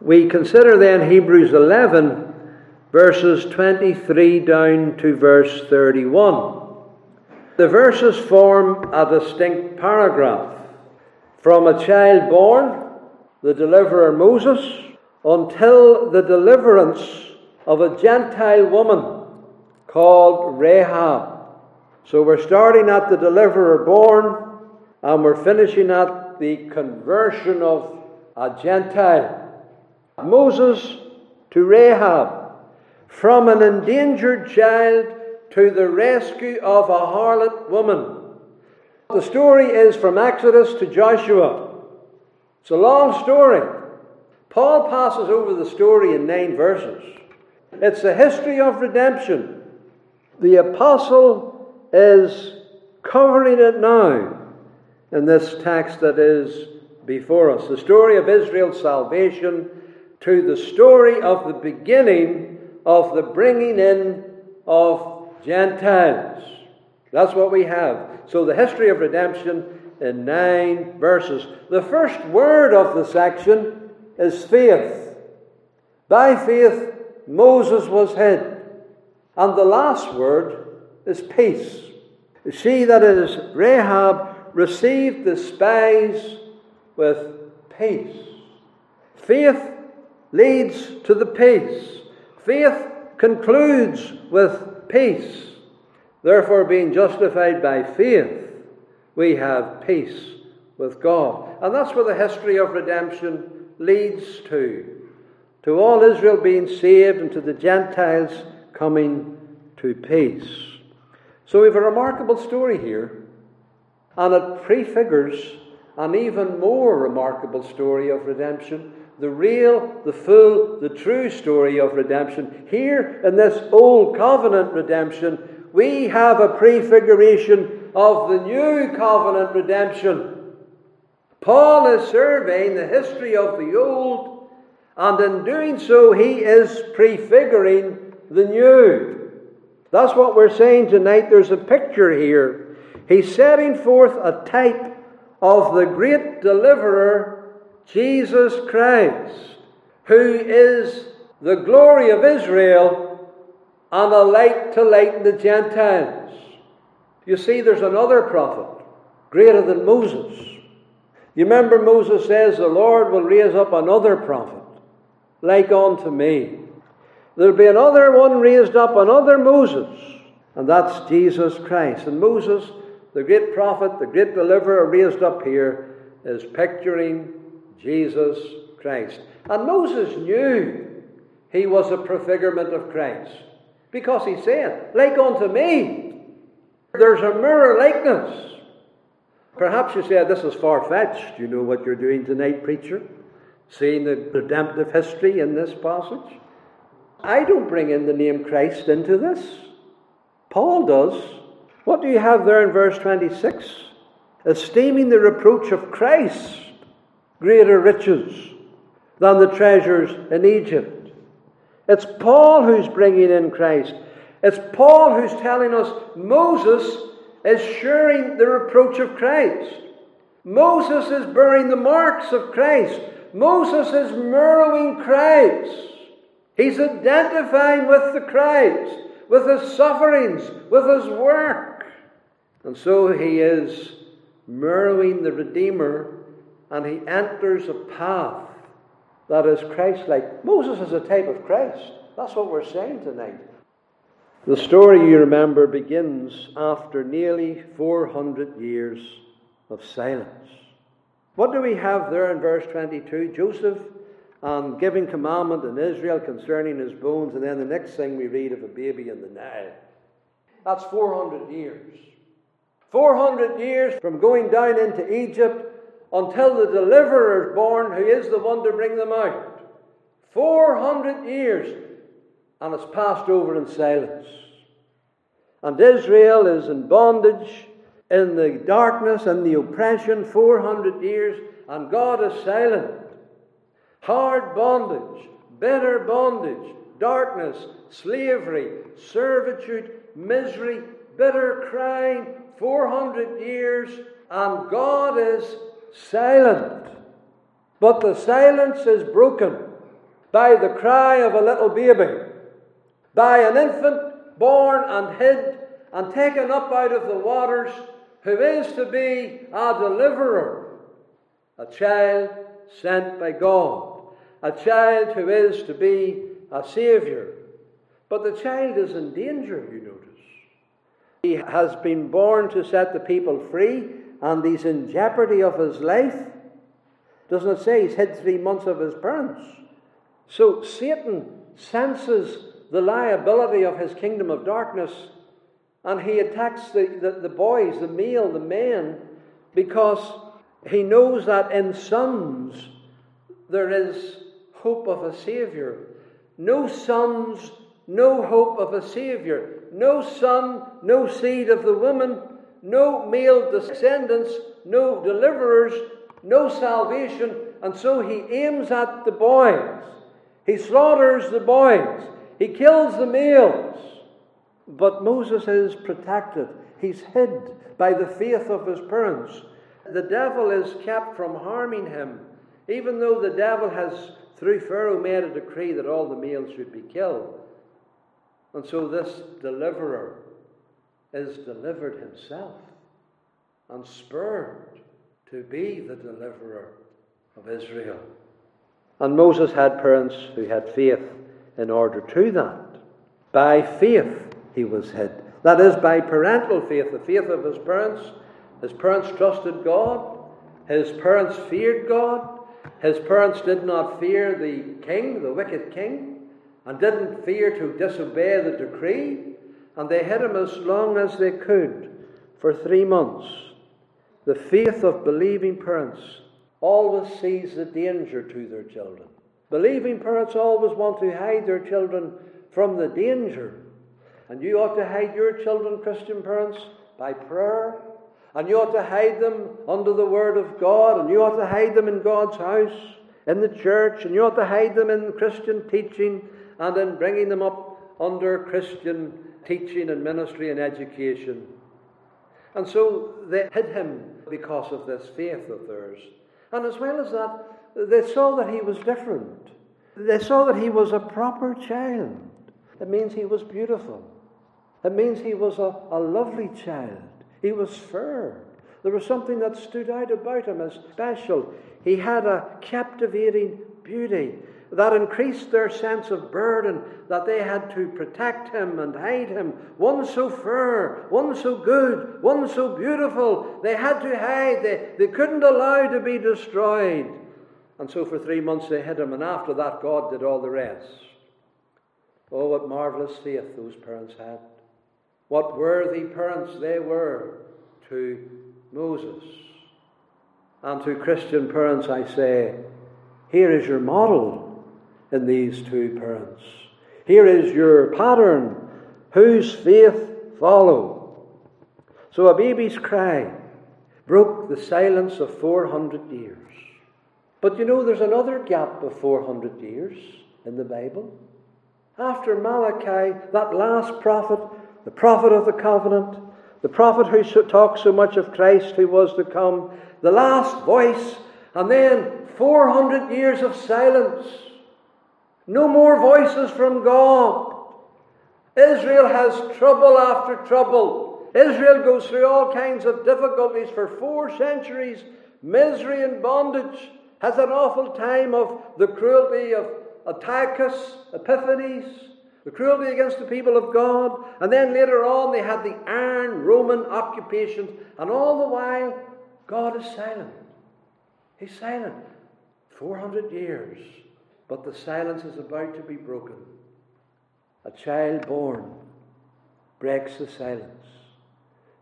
We consider then Hebrews 11, verses 23 down to verse 31. The verses form a distinct paragraph. From a child born, the deliverer Moses, until the deliverance of a Gentile woman called Rahab. So we're starting at the deliverer born, and we're finishing at the conversion of a Gentile. Moses to Rahab, from an endangered child to the rescue of a harlot woman. The story is from Exodus to Joshua. It's a long story. Paul passes over the story in nine verses. It's the history of redemption. The apostle is covering it now in this text that is before us. The story of Israel's salvation to the story of the beginning of the bringing in of Gentiles. That's what we have. So, the history of redemption in nine verses. The first word of the section is faith. By faith, Moses was hid. And the last word is peace. She, that is Rahab, received the spies with peace. Faith leads to the peace. Faith concludes with peace. Therefore, being justified by faith, we have peace with God. And that's where the history of redemption leads to. To all Israel being saved and to the Gentiles coming to peace. So we have a remarkable story here, and it prefigures an even more remarkable story of redemption the real, the full, the true story of redemption. Here in this old covenant redemption, we have a prefiguration of the new covenant redemption. Paul is surveying the history of the old, and in doing so, he is prefiguring the new. That's what we're saying tonight. There's a picture here. He's setting forth a type of the great deliverer Jesus Christ, who is the glory of Israel and a light to lighten the Gentiles. You see, there's another prophet greater than Moses. You remember Moses says, The Lord will raise up another prophet like unto me. There'll be another one raised up, another Moses, and that's Jesus Christ. And Moses, the great prophet, the great deliverer raised up here, is picturing Jesus Christ. And Moses knew he was a prefigurement of Christ because he said, Like unto me, there's a mirror likeness. Perhaps you said, This is far fetched. You know what you're doing tonight, preacher? Seeing the redemptive history in this passage? I don't bring in the name Christ into this. Paul does. What do you have there in verse 26? Esteeming the reproach of Christ greater riches than the treasures in Egypt. It's Paul who's bringing in Christ. It's Paul who's telling us Moses is sharing the reproach of Christ. Moses is bearing the marks of Christ. Moses is mirroring Christ. He's identifying with the Christ, with his sufferings, with his work. And so he is mirroring the Redeemer and he enters a path that is Christ like. Moses is a type of Christ. That's what we're saying tonight. The story, you remember, begins after nearly 400 years of silence. What do we have there in verse 22? Joseph um, giving commandment in Israel concerning his bones, and then the next thing we read of a baby in the Nile. That's 400 years. 400 years from going down into Egypt until the deliverer is born, who is the one to bring them out. 400 years, and it's passed over in silence. And Israel is in bondage, in the darkness and the oppression, 400 years, and God is silent. Hard bondage, bitter bondage, darkness, slavery, servitude, misery, bitter crying, 400 years, and God is silent. But the silence is broken by the cry of a little baby, by an infant born and hid and taken up out of the waters, who is to be a deliverer, a child sent by God, a child who is to be a Saviour. But the child is in danger, you notice. He has been born to set the people free, and he's in jeopardy of his life. Doesn't it say he's hid three months of his parents? So Satan senses the liability of his kingdom of darkness and he attacks the, the, the, boys, the male, the men, because he knows that in sons there is hope of a Saviour. No sons, no hope of a Saviour. No son, no seed of the woman, no male descendants, no deliverers, no salvation. And so he aims at the boys. He slaughters the boys. He kills the males. But Moses is protected. He's hid by the faith of his parents. The devil is kept from harming him, even though the devil has, through Pharaoh, made a decree that all the males should be killed. And so this deliverer is delivered himself and spurred to be the deliverer of Israel. And Moses had parents who had faith in order to that. By faith, he was hid. That is, by parental faith, the faith of his parents. His parents trusted God. His parents feared God. His parents did not fear the king, the wicked king, and didn't fear to disobey the decree. And they hid him as long as they could for three months. The faith of believing parents always sees the danger to their children. Believing parents always want to hide their children from the danger. And you ought to hide your children, Christian parents, by prayer. And you ought to hide them under the Word of God. And you ought to hide them in God's house, in the church. And you ought to hide them in Christian teaching and in bringing them up under Christian teaching and ministry and education. And so they hid him because of this faith of theirs. And as well as that, they saw that he was different. They saw that he was a proper child. It means he was beautiful. It means he was a, a lovely child. He was fair. There was something that stood out about him as special. He had a captivating beauty that increased their sense of burden that they had to protect him and hide him. One so fair, one so good, one so beautiful, they had to hide. They, they couldn't allow to be destroyed. And so for three months they hid him, and after that, God did all the rest. Oh, what marvelous faith those parents had. What worthy parents they were to Moses. And to Christian parents, I say, here is your model in these two parents. Here is your pattern. Whose faith follow? So a baby's cry broke the silence of 400 years. But you know, there's another gap of 400 years in the Bible. After Malachi, that last prophet, the prophet of the covenant, the prophet who talked so much of Christ who was to come, the last voice, and then 400 years of silence. No more voices from God. Israel has trouble after trouble. Israel goes through all kinds of difficulties for four centuries, misery and bondage, has an awful time of the cruelty of Antiochus Epiphanes, the cruelty against the people of God, and then later on they had the iron Roman occupation, and all the while God is silent. He's silent. 400 years, but the silence is about to be broken. A child born breaks the silence.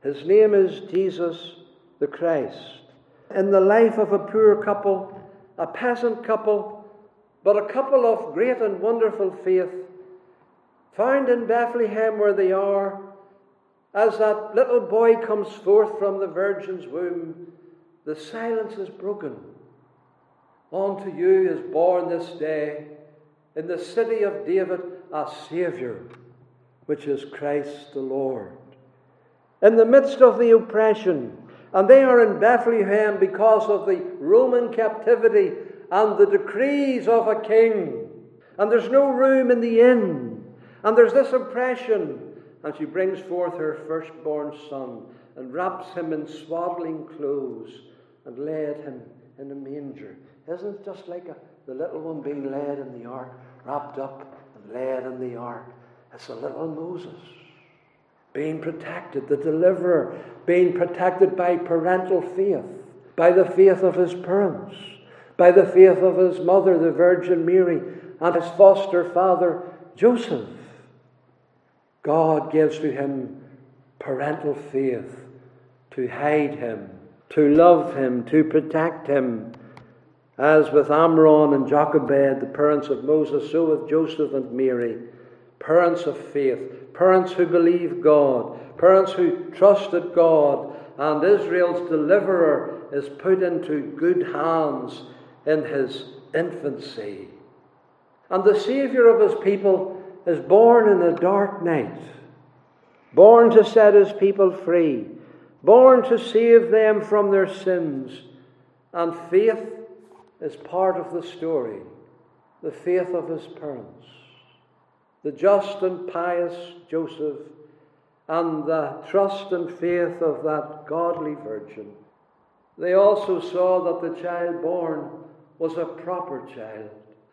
His name is Jesus the Christ. In the life of a poor couple, a peasant couple, but a couple of great and wonderful faith found in Bethlehem where they are, as that little boy comes forth from the Virgin's womb, the silence is broken. Unto you is born this day in the city of David a Saviour, which is Christ the Lord. In the midst of the oppression, and they are in Bethlehem because of the Roman captivity and the decrees of a king. and there's no room in the inn. And there's this oppression. And she brings forth her firstborn son and wraps him in swaddling clothes and laid him in a manger. Isn't it just like a, the little one being led in the ark, wrapped up and led in the ark? It's a little Moses being protected, the deliverer being protected by parental faith, by the faith of his parents, by the faith of his mother, the Virgin Mary, and his foster father, Joseph. God gives to him parental faith to hide him, to love him, to protect him. As with Amram and Jochebed, the parents of Moses, so with Joseph and Mary, parents of faith, parents who believe God, parents who trusted God, and Israel's deliverer is put into good hands in his infancy. And the Saviour of his people is born in a dark night, born to set his people free, born to save them from their sins. And faith is part of the story, the faith of his parents. The just and pious Joseph and the trust and faith of that godly virgin. They also saw that the child born was a proper child,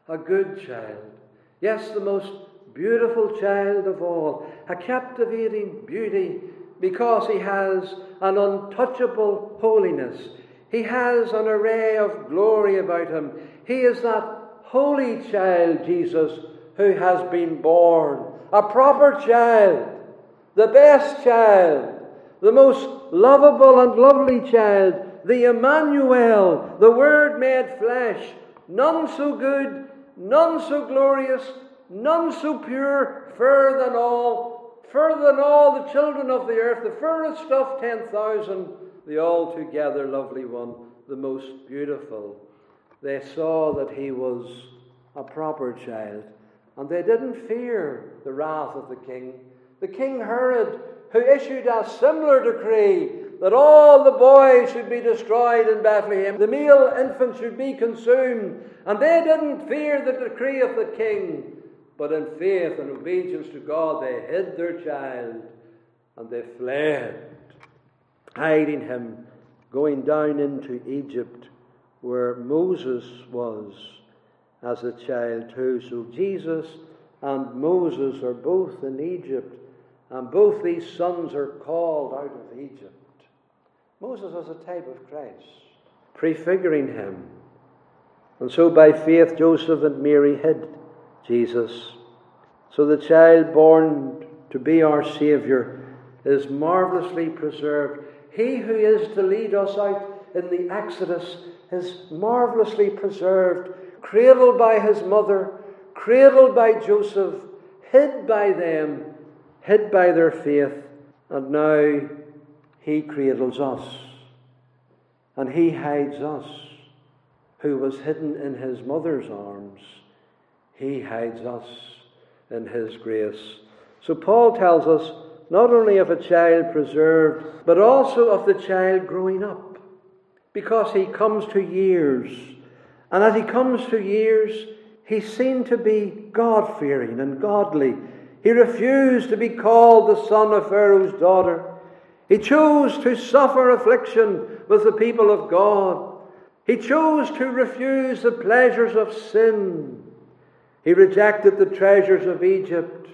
a good child. Yes, the most beautiful child of all, a captivating beauty because he has an untouchable holiness. He has an array of glory about him. He is that holy child, Jesus, who has been born. A proper child, the best child, the most lovable and lovely child, the Emmanuel, the Word made flesh. None so good, none so glorious, none so pure, fairer than all, further than all the children of the earth, the fairest of ten thousand, the altogether lovely one, the most beautiful. They saw that he was a proper child, and they didn't fear the wrath of the king. The king Herod, who issued a similar decree that all the boys should be destroyed in Bethlehem, the male infants should be consumed, and they didn't fear the decree of the king. But in faith and obedience to God, they hid their child and they fled, hiding him, going down into Egypt where Moses was as a child too. So Jesus and Moses are both in Egypt, and both these sons are called out of Egypt. Moses was a type of Christ, prefiguring him. And so by faith, Joseph and Mary hid Jesus. So the child born to be our Saviour is marvellously preserved. He who is to lead us out in the Exodus is marvellously preserved, cradled by his mother, cradled by Joseph, hid by them, hid by their faith, and now he cradles us. And he hides us, who was hidden in his mother's arms. He hides us in his grace. So Paul tells us not only of a child preserved, but also of the child growing up. Because he comes to years. And as he comes to years, he's seen to be God fearing and godly. He refused to be called the son of Pharaoh's daughter. He chose to suffer affliction with the people of God. He chose to refuse the pleasures of sin. He rejected the treasures of Egypt.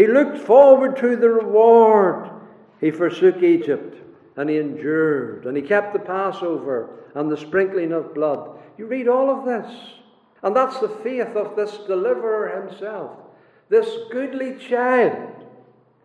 He looked forward to the reward. He forsook Egypt and he endured and he kept the Passover and the sprinkling of blood. You read all of this. And that's the faith of this deliverer himself. This goodly child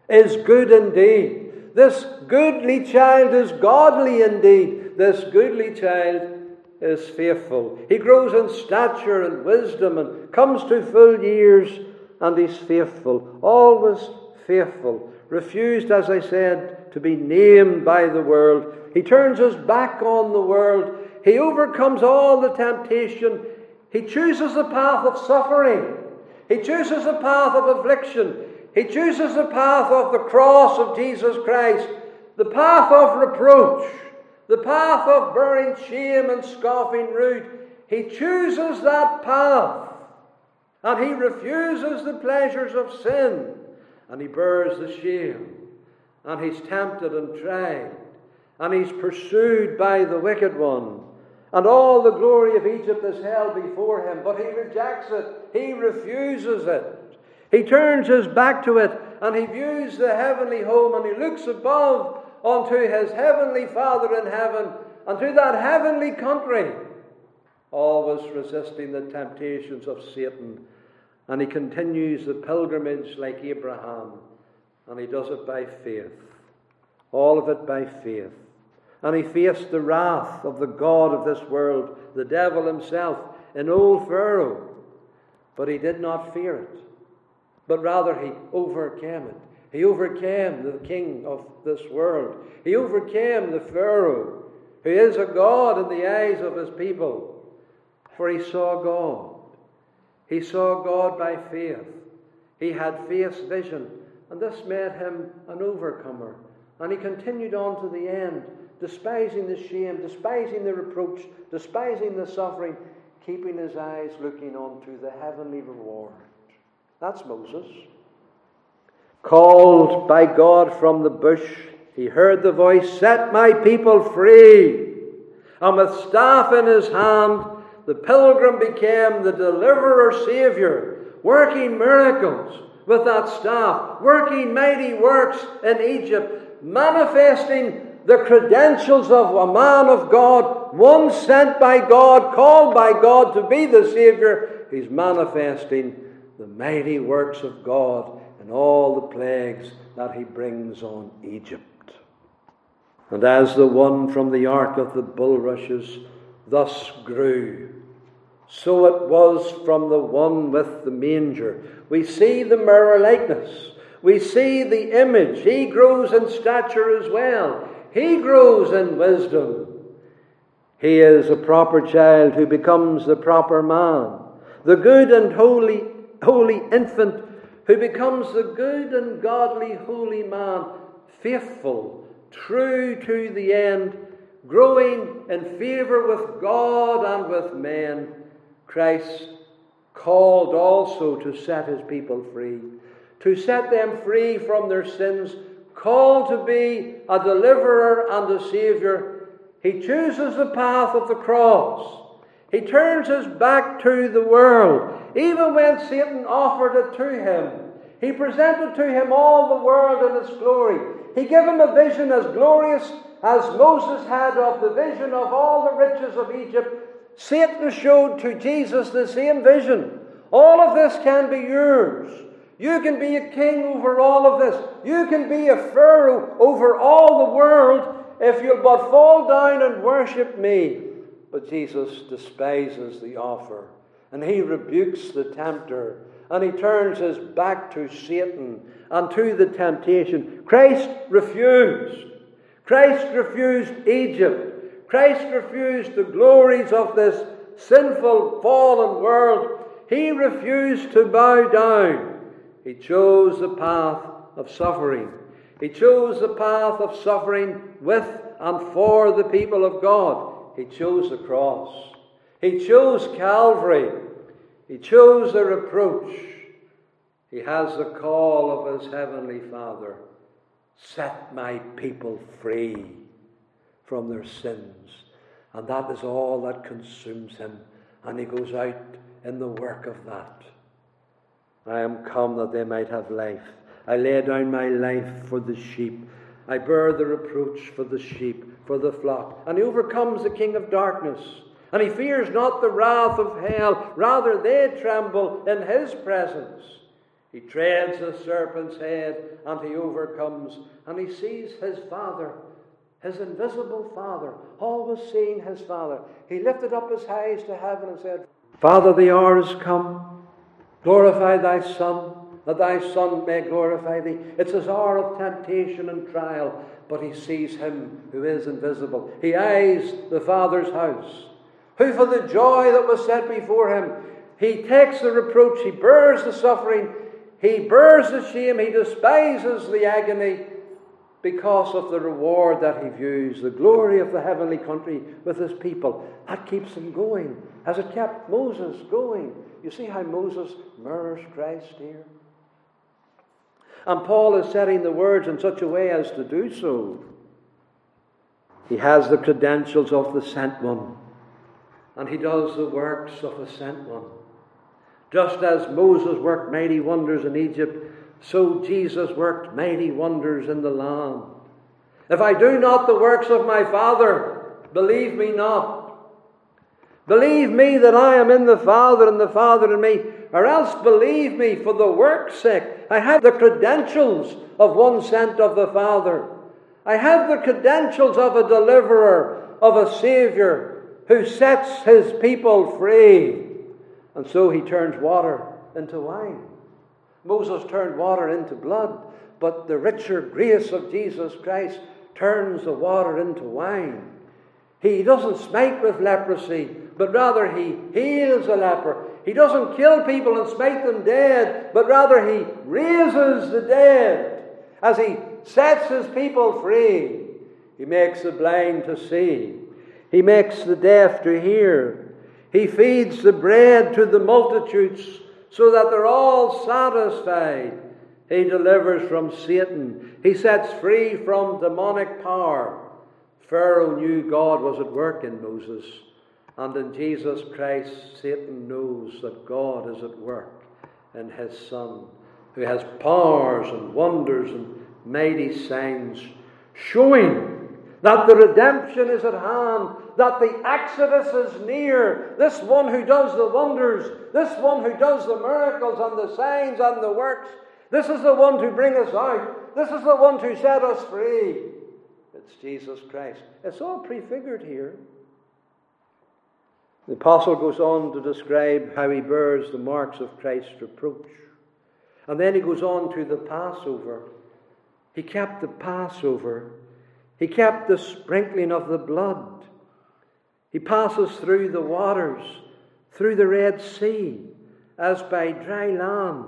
is good indeed. This goodly child is godly indeed. This goodly child is faithful. He grows in stature and wisdom and comes to full years, and he's faithful. Always faithful. Refused, as I said, to be named by the world. He turns his back on the world. He overcomes all the temptation. He chooses the path of suffering. He chooses the path of affliction. He chooses the path of the cross of Jesus Christ, the path of reproach, the path of bearing shame and scoffing rude. He chooses that path. And he refuses the pleasures of sin. And he bears the shame. And he's tempted and tried. And he's pursued by the wicked one. And all the glory of Egypt is held before him. But he rejects it. He refuses it. He turns his back to it. And he views the heavenly home. And he looks above unto his heavenly Father in heaven. And to that heavenly country always resisting the temptations of Satan and he continues the pilgrimage like Abraham, and he does it by faith. All of it by faith. And he faced the wrath of the God of this world, the devil himself, in old Pharaoh. But he did not fear it, but rather he overcame it. He overcame the king of this world. He overcame the Pharaoh, who is a God in the eyes of his people, for he saw God. He saw God by faith. He had faith's vision, and this made him an overcomer. And he continued on to the end, despising the shame, despising the reproach, despising the suffering, keeping his eyes looking on to the heavenly reward. That's Moses. Called by God from the bush, he heard the voice, Set my people free. And with staff in his hand, the pilgrim became the deliverer Savior, working miracles with that staff, working mighty works in Egypt, manifesting the credentials of a man of God, one sent by God, called by God to be the Savior. He's manifesting the mighty works of God and all the plagues that he brings on Egypt. And as the one from the ark of the bulrushes thus grew, so it was from the one with the manger. We see the mirror likeness. We see the image. He grows in stature as well. He grows in wisdom. He is a proper child who becomes the proper man. The good and holy, holy infant who becomes the good and godly holy man, faithful, true to the end, growing in favour with God and with men Christ called also to set his people free, to set them free from their sins, called to be a deliverer and a saviour. He chooses the path of the cross. He turns his back to the world. Even when Satan offered it to him, he presented to him all the world in its glory. He gave him a vision as glorious as Moses had of the vision of all the riches of Egypt Satan showed to Jesus the same vision. All of this can be yours. You can be a king over all of this. You can be a Pharaoh over all the world if you'll but fall down and worship me. But Jesus despises the offer and he rebukes the tempter and he turns his back to Satan and to the temptation. Christ refused. Christ refused Egypt. Christ refused the glories of this sinful, fallen world. He refused to bow down. He chose the path of suffering. He chose the path of suffering with and for the people of God. He chose the cross. He chose Calvary. He chose the reproach. He has the call of his heavenly Father set my people free from their sins. And that is all that consumes him. And he goes out in the work of that. I am come that they might have life. I lay down my life for the sheep. I bear the reproach for the sheep, for the flock. And he overcomes the king of darkness. And he fears not the wrath of hell. Rather, they tremble in his presence. He treads the serpent's head and he overcomes. And he sees his Father his invisible Father, always seeing his Father. He lifted up his eyes to heaven and said, Father, the hour is come. Glorify thy Son, that thy Son may glorify thee. It's his hour of temptation and trial, but he sees him who is invisible. He eyes the Father's house, who for the joy that was set before him, he takes the reproach, he bears the suffering, he bears the shame, he despises the agony because of the reward that he views, the glory of the heavenly country with his people. That keeps him going, as it kept Moses going. You see how Moses mirrors Christ here? And Paul is setting the words in such a way as to do so. He has the credentials of the sent one, and he does the works of the sent one. Just as Moses worked mighty wonders in Egypt, so Jesus worked mighty wonders in the land. If I do not the works of my Father, believe me not. Believe me that I am in the Father and the Father in me, or else believe me for the work's sake. I have the credentials of one sent of the Father. I have the credentials of a deliverer, of a Savior who sets his people free. And so he turns water into wine. Moses turned water into blood, but the richer grace of Jesus Christ turns the water into wine. He doesn't smite with leprosy, but rather he heals a leper. He doesn't kill people and smite them dead, but rather he raises the dead as he sets his people free. He makes the blind to see. He makes the deaf to hear. He feeds the bread to the multitudes so that they're all satisfied. He delivers from Satan. He sets free from demonic power. Pharaoh knew God was at work in Moses. And in Jesus Christ, Satan knows that God is at work in his Son, who has powers and wonders and mighty signs, showing that the redemption is at hand, that the Exodus is near. This one who does the wonders, this one who does the miracles and the signs and the works, this is the one to bring us out. This is the one to set us free. It's Jesus Christ. It's all prefigured here. The apostle goes on to describe how he bears the marks of Christ's reproach. And then he goes on to the Passover. He kept the Passover he kept the sprinkling of the blood. He passes through the waters, through the Red Sea, as by dry land,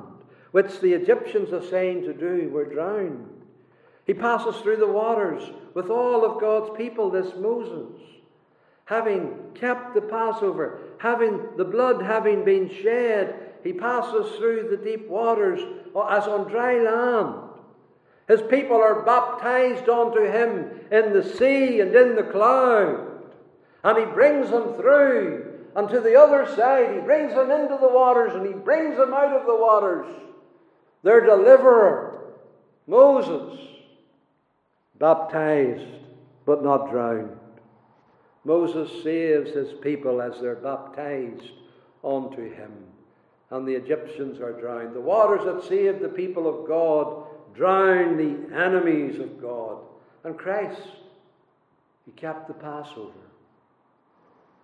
which the Egyptians are saying to do were drowned. He passes through the waters with all of God's people, this Moses, having kept the Passover, having the blood having been shed, he passes through the deep waters as on dry land. His people are baptized unto him in the sea and in the cloud. And he brings them through and to the other side. He brings them into the waters and he brings them out of the waters. Their deliverer, Moses, baptized but not drowned. Moses saves his people as they're baptized unto him. And the Egyptians are drowned. The waters that saved the people of God drown the enemies of God. And Christ, He kept the Passover.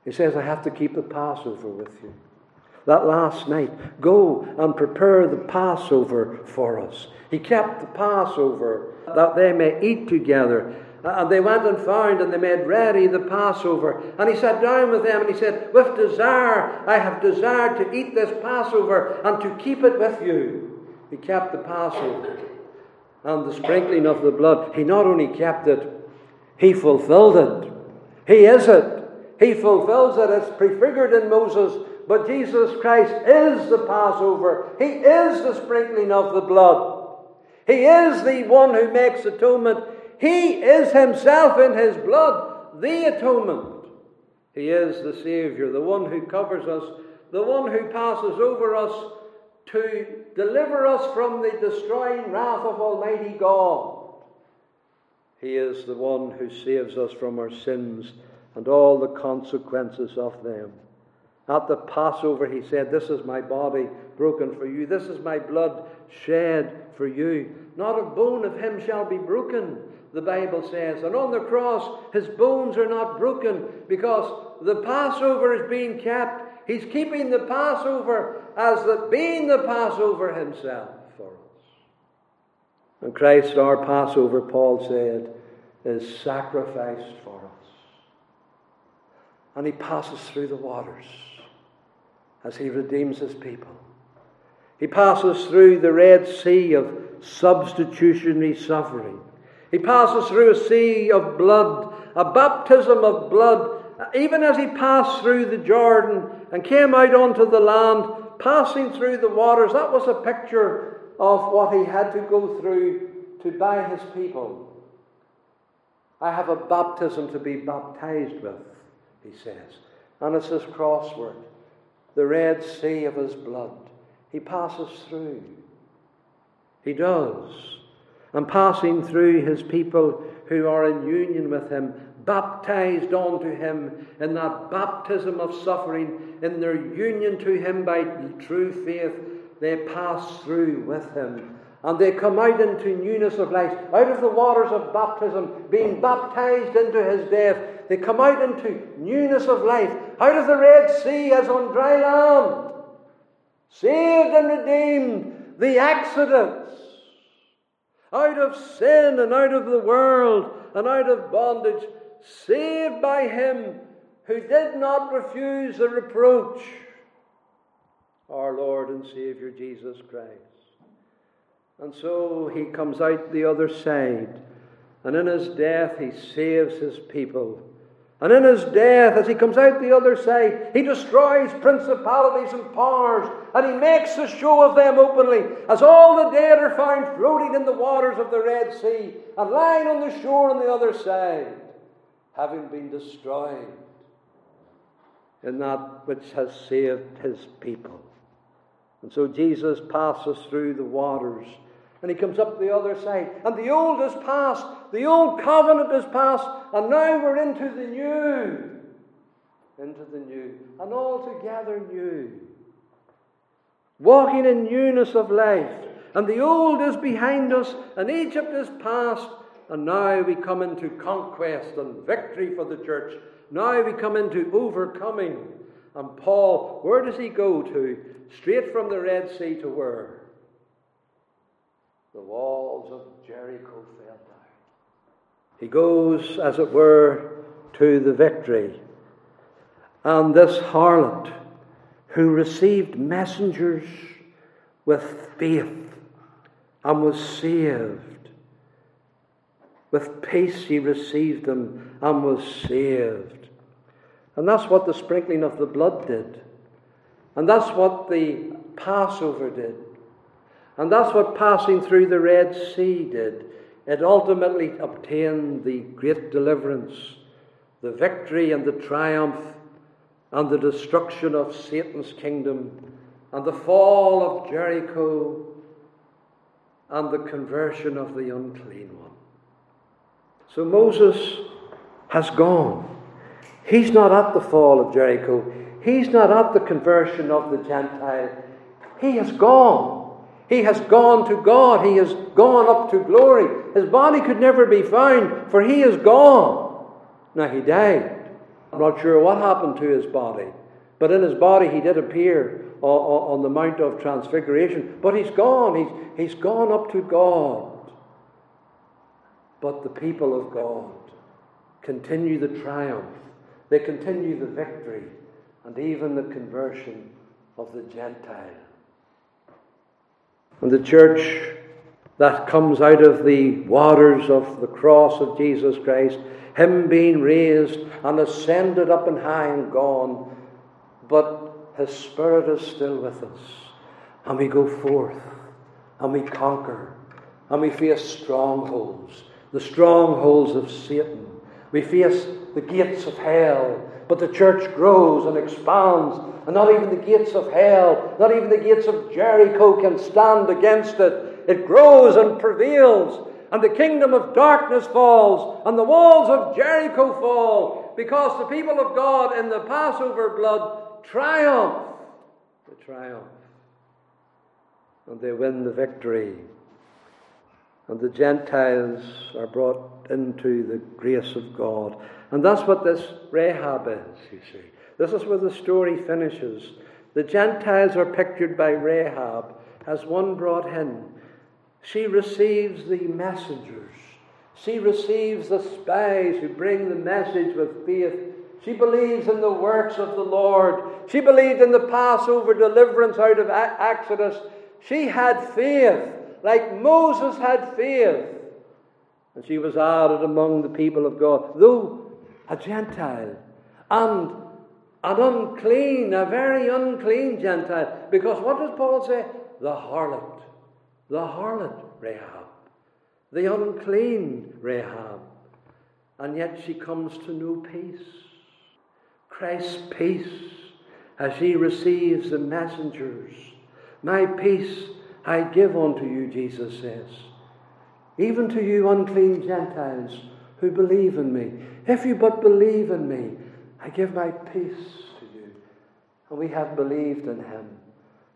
He says, I have to keep the Passover with you. That last night, go and prepare the Passover for us. He kept the Passover that they may eat together. And they went and found and they made ready the Passover. And he sat down with them and he said, With desire, I have desired to eat this Passover and to keep it with you. He kept the Passover and the sprinkling of the blood. He not only kept it, he fulfilled it. He is it. He fulfills it. It's prefigured in Moses. But Jesus Christ is the Passover. He is the sprinkling of the blood. He is the one who makes atonement. He is himself in his blood the atonement. He is the Savior, the one who covers us, the one who passes over us to deliver us from the destroying wrath of Almighty God. He is the one who saves us from our sins and all the consequences of them. At the Passover, he said, This is my body broken for you. This is my blood shed for you. Not a bone of him shall be broken, the Bible says. And on the cross, his bones are not broken because the Passover is being kept He's keeping the Passover as the, being the Passover himself for us. And Christ, our Passover, Paul said, is sacrificed for us. And he passes through the waters as he redeems his people. He passes through the Red Sea of substitutionary suffering. He passes through a sea of blood, a baptism of blood, even as he passed through the Jordan and came out onto the land, passing through the waters. That was a picture of what he had to go through to buy his people. I have a baptism to be baptized with, he says. And it's his crossword, the Red Sea of his blood. He passes through. He does. And passing through his people who are in union with him, baptized onto him in that baptism of suffering, in their union to him by true faith, they pass through with him. And they come out into newness of life, out of the waters of baptism, being baptized into his death. They come out into newness of life, out of the Red Sea as on dry land. Saved and redeemed, the Exodus. Out of sin and out of the world and out of bondage, saved by him who did not refuse the reproach, our Lord and Savior Jesus Christ. And so he comes out the other side, and in his death he saves his people. And in his death, as he comes out the other side, he destroys principalities and powers, and he makes a show of them openly, as all the dead are found floating in the waters of the Red Sea and lying on the shore on the other side having been destroyed in that which has saved his people. And so Jesus passes through the waters and he comes up the other side. And the old is past, the old covenant is past, and now we're into the new. Into the new, and altogether new. Walking in newness of life. And the old is behind us, and Egypt is past, and now we come into conquest and victory for the church. Now we come into overcoming. And Paul, where does he go to? Straight from the Red Sea to where? The walls of Jericho fell down. He goes, as it were, to the victory. And this harlot, who received messengers with faith and was saved, with peace he received them and was saved. And that's what the sprinkling of the blood did. And that's what the Passover did. And that's what passing through the Red Sea did. It ultimately obtained the great deliverance, the victory and the triumph, and the destruction of Satan's kingdom, and the fall of Jericho, and the conversion of the unclean one. So Moses has gone. He's not at the fall of Jericho. He's not at the conversion of the Gentile. He has gone. He has gone to God. He has gone up to glory. His body could never be found, for he is gone. Now, he died. I'm not sure what happened to his body, but in his body he did appear on the Mount of Transfiguration. But he's gone. He's, he's gone up to God. But the people of God continue the triumph, they continue the victory, and even the conversion of the Gentile. And the church that comes out of the waters of the cross of Jesus Christ, Him being raised and ascended up and high and gone, but His Spirit is still with us. And we go forth and we conquer and we face strongholds the strongholds of Satan. We face the gates of hell, but the church grows and expands, and not even the gates of hell, not even the gates of Jericho can stand against it. It grows and prevails, and the kingdom of darkness falls, and the walls of Jericho fall, because the people of God in the Passover blood triumph. They triumph. And they win the victory and the Gentiles are brought into the grace of God. And that's what this Rahab is, you see. This is where the story finishes. The Gentiles are pictured by Rahab as one brought in. She receives the messengers. She receives the spies who bring the message with faith. She believes in the works of the Lord. She believed in the Passover deliverance out of Exodus. She had faith like Moses had faith. And she was added among the people of God, though a Gentile and an unclean, a very unclean Gentile. Because what does Paul say? The harlot, the harlot Rahab, the unclean Rahab. And yet she comes to know peace. Christ's peace as he receives the messengers. My peace I give unto you, Jesus says. Even to you unclean Gentiles who believe in me. If you but believe in me, I give my peace to you. And we have believed in him.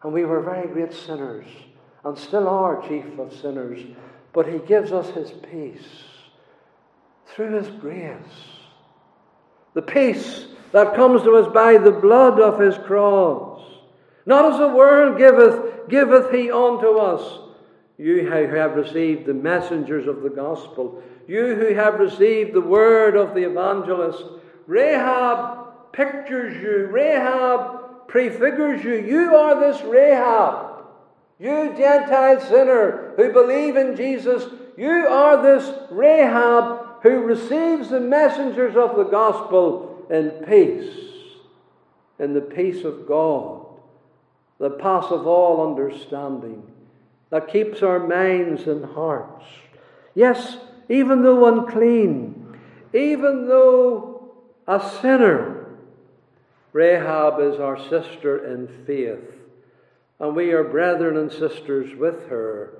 And we were very great sinners, and still are chief of sinners. But he gives us his peace through his grace. The peace that comes to us by the blood of his cross. Not as the world giveth, giveth he unto us. You who have received the messengers of the gospel, you who have received the word of the evangelist, Rahab pictures you, Rahab prefigures you. You are this Rahab. You Gentile sinner who believe in Jesus, you are this Rahab who receives the messengers of the gospel in peace, in the peace of God, the that passeth all understanding, that keeps our minds and hearts. Yes, even though unclean, even though a sinner, Rahab is our sister in faith, and we are brethren and sisters with her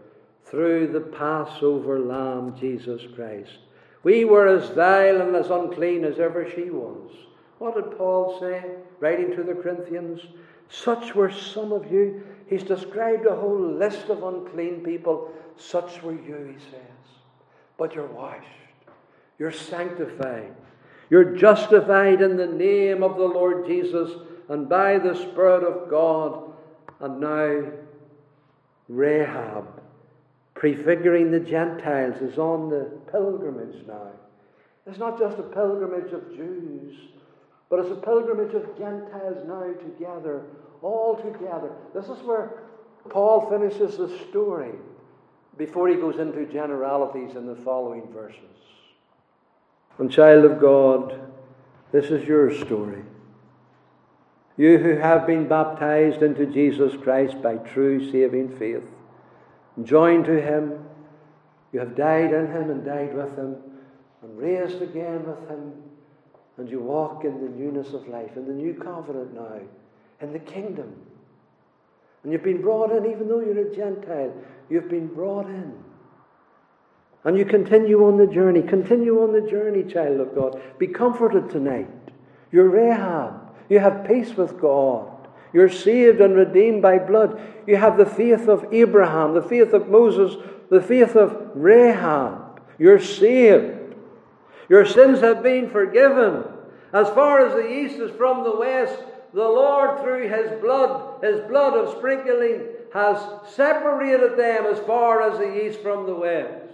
through the Passover Lamb, Jesus Christ. We were as vile and as unclean as ever she was. What did Paul say, writing to the Corinthians? Such were some of you. He's described a whole list of unclean people. Such were you, he says. But you're washed, you're sanctified, you're justified in the name of the Lord Jesus and by the Spirit of God. And now, Rahab prefiguring the Gentiles, is on the pilgrimage now. It's not just a pilgrimage of Jews, but it's a pilgrimage of Gentiles now together, all together. This is where Paul finishes the story before he goes into generalities in the following verses. And, child of God, this is your story. You who have been baptized into Jesus Christ by true saving faith joined to him. You have died in him and died with him and raised again with him. And you walk in the newness of life, in the new covenant now, in the kingdom. And you've been brought in, even though you're a Gentile, you've been brought in. And you continue on the journey. Continue on the journey, child of God. Be comforted tonight. You're Rahab. You have peace with God. You're saved and redeemed by blood. You have the faith of Abraham, the faith of Moses, the faith of Rahab. You're saved. Your sins have been forgiven. As far as the east is from the west, the Lord, through His blood, His blood of sprinkling, has separated them as far as the east from the west.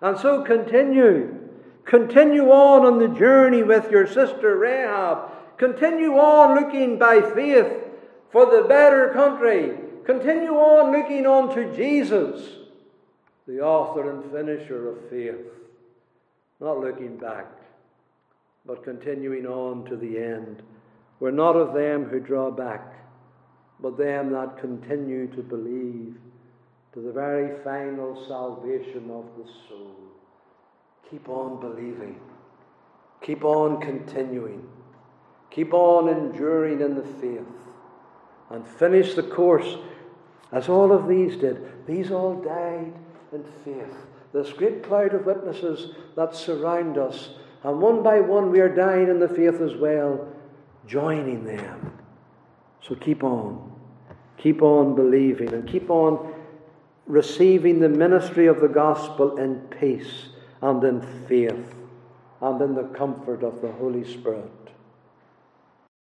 And so continue. Continue on on the journey with your sister Rahab Continue on looking by faith for the better country. Continue on looking on to Jesus, the author and finisher of faith. Not looking back, but continuing on to the end. We're not of them who draw back, but them that continue to believe to the very final salvation of the soul. Keep on believing. Keep on continuing. Keep on enduring in the faith and finish the course as all of these did. These all died in faith. This great cloud of witnesses that surround us, and one by one we are dying in the faith as well, joining them. So keep on. Keep on believing and keep on receiving the ministry of the gospel in peace and in faith and in the comfort of the Holy Spirit.